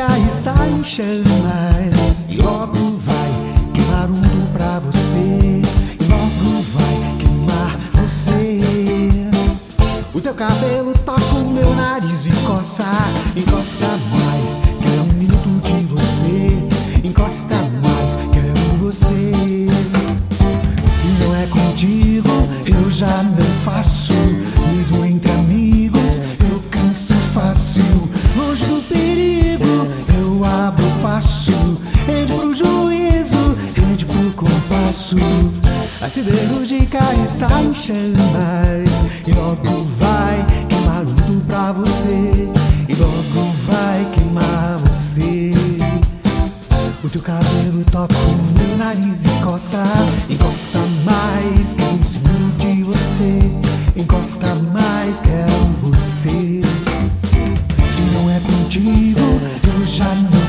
carro está em chamas. E logo vai queimar tudo pra você. E logo vai queimar você. O teu cabelo toca o meu nariz e coça. Encosta mais, quero um minuto de você. Encosta mais, quero você. Se não é contigo, eu já não faço passo Rende pro juízo, rende pro compasso. A siderúrgica está em chamas E logo vai queimar tudo pra você. E logo vai queimar você. O teu cabelo toca o meu nariz e coça. Encosta mais, quero um segundo de você. Encosta mais, quero você. Se não é contigo, eu já não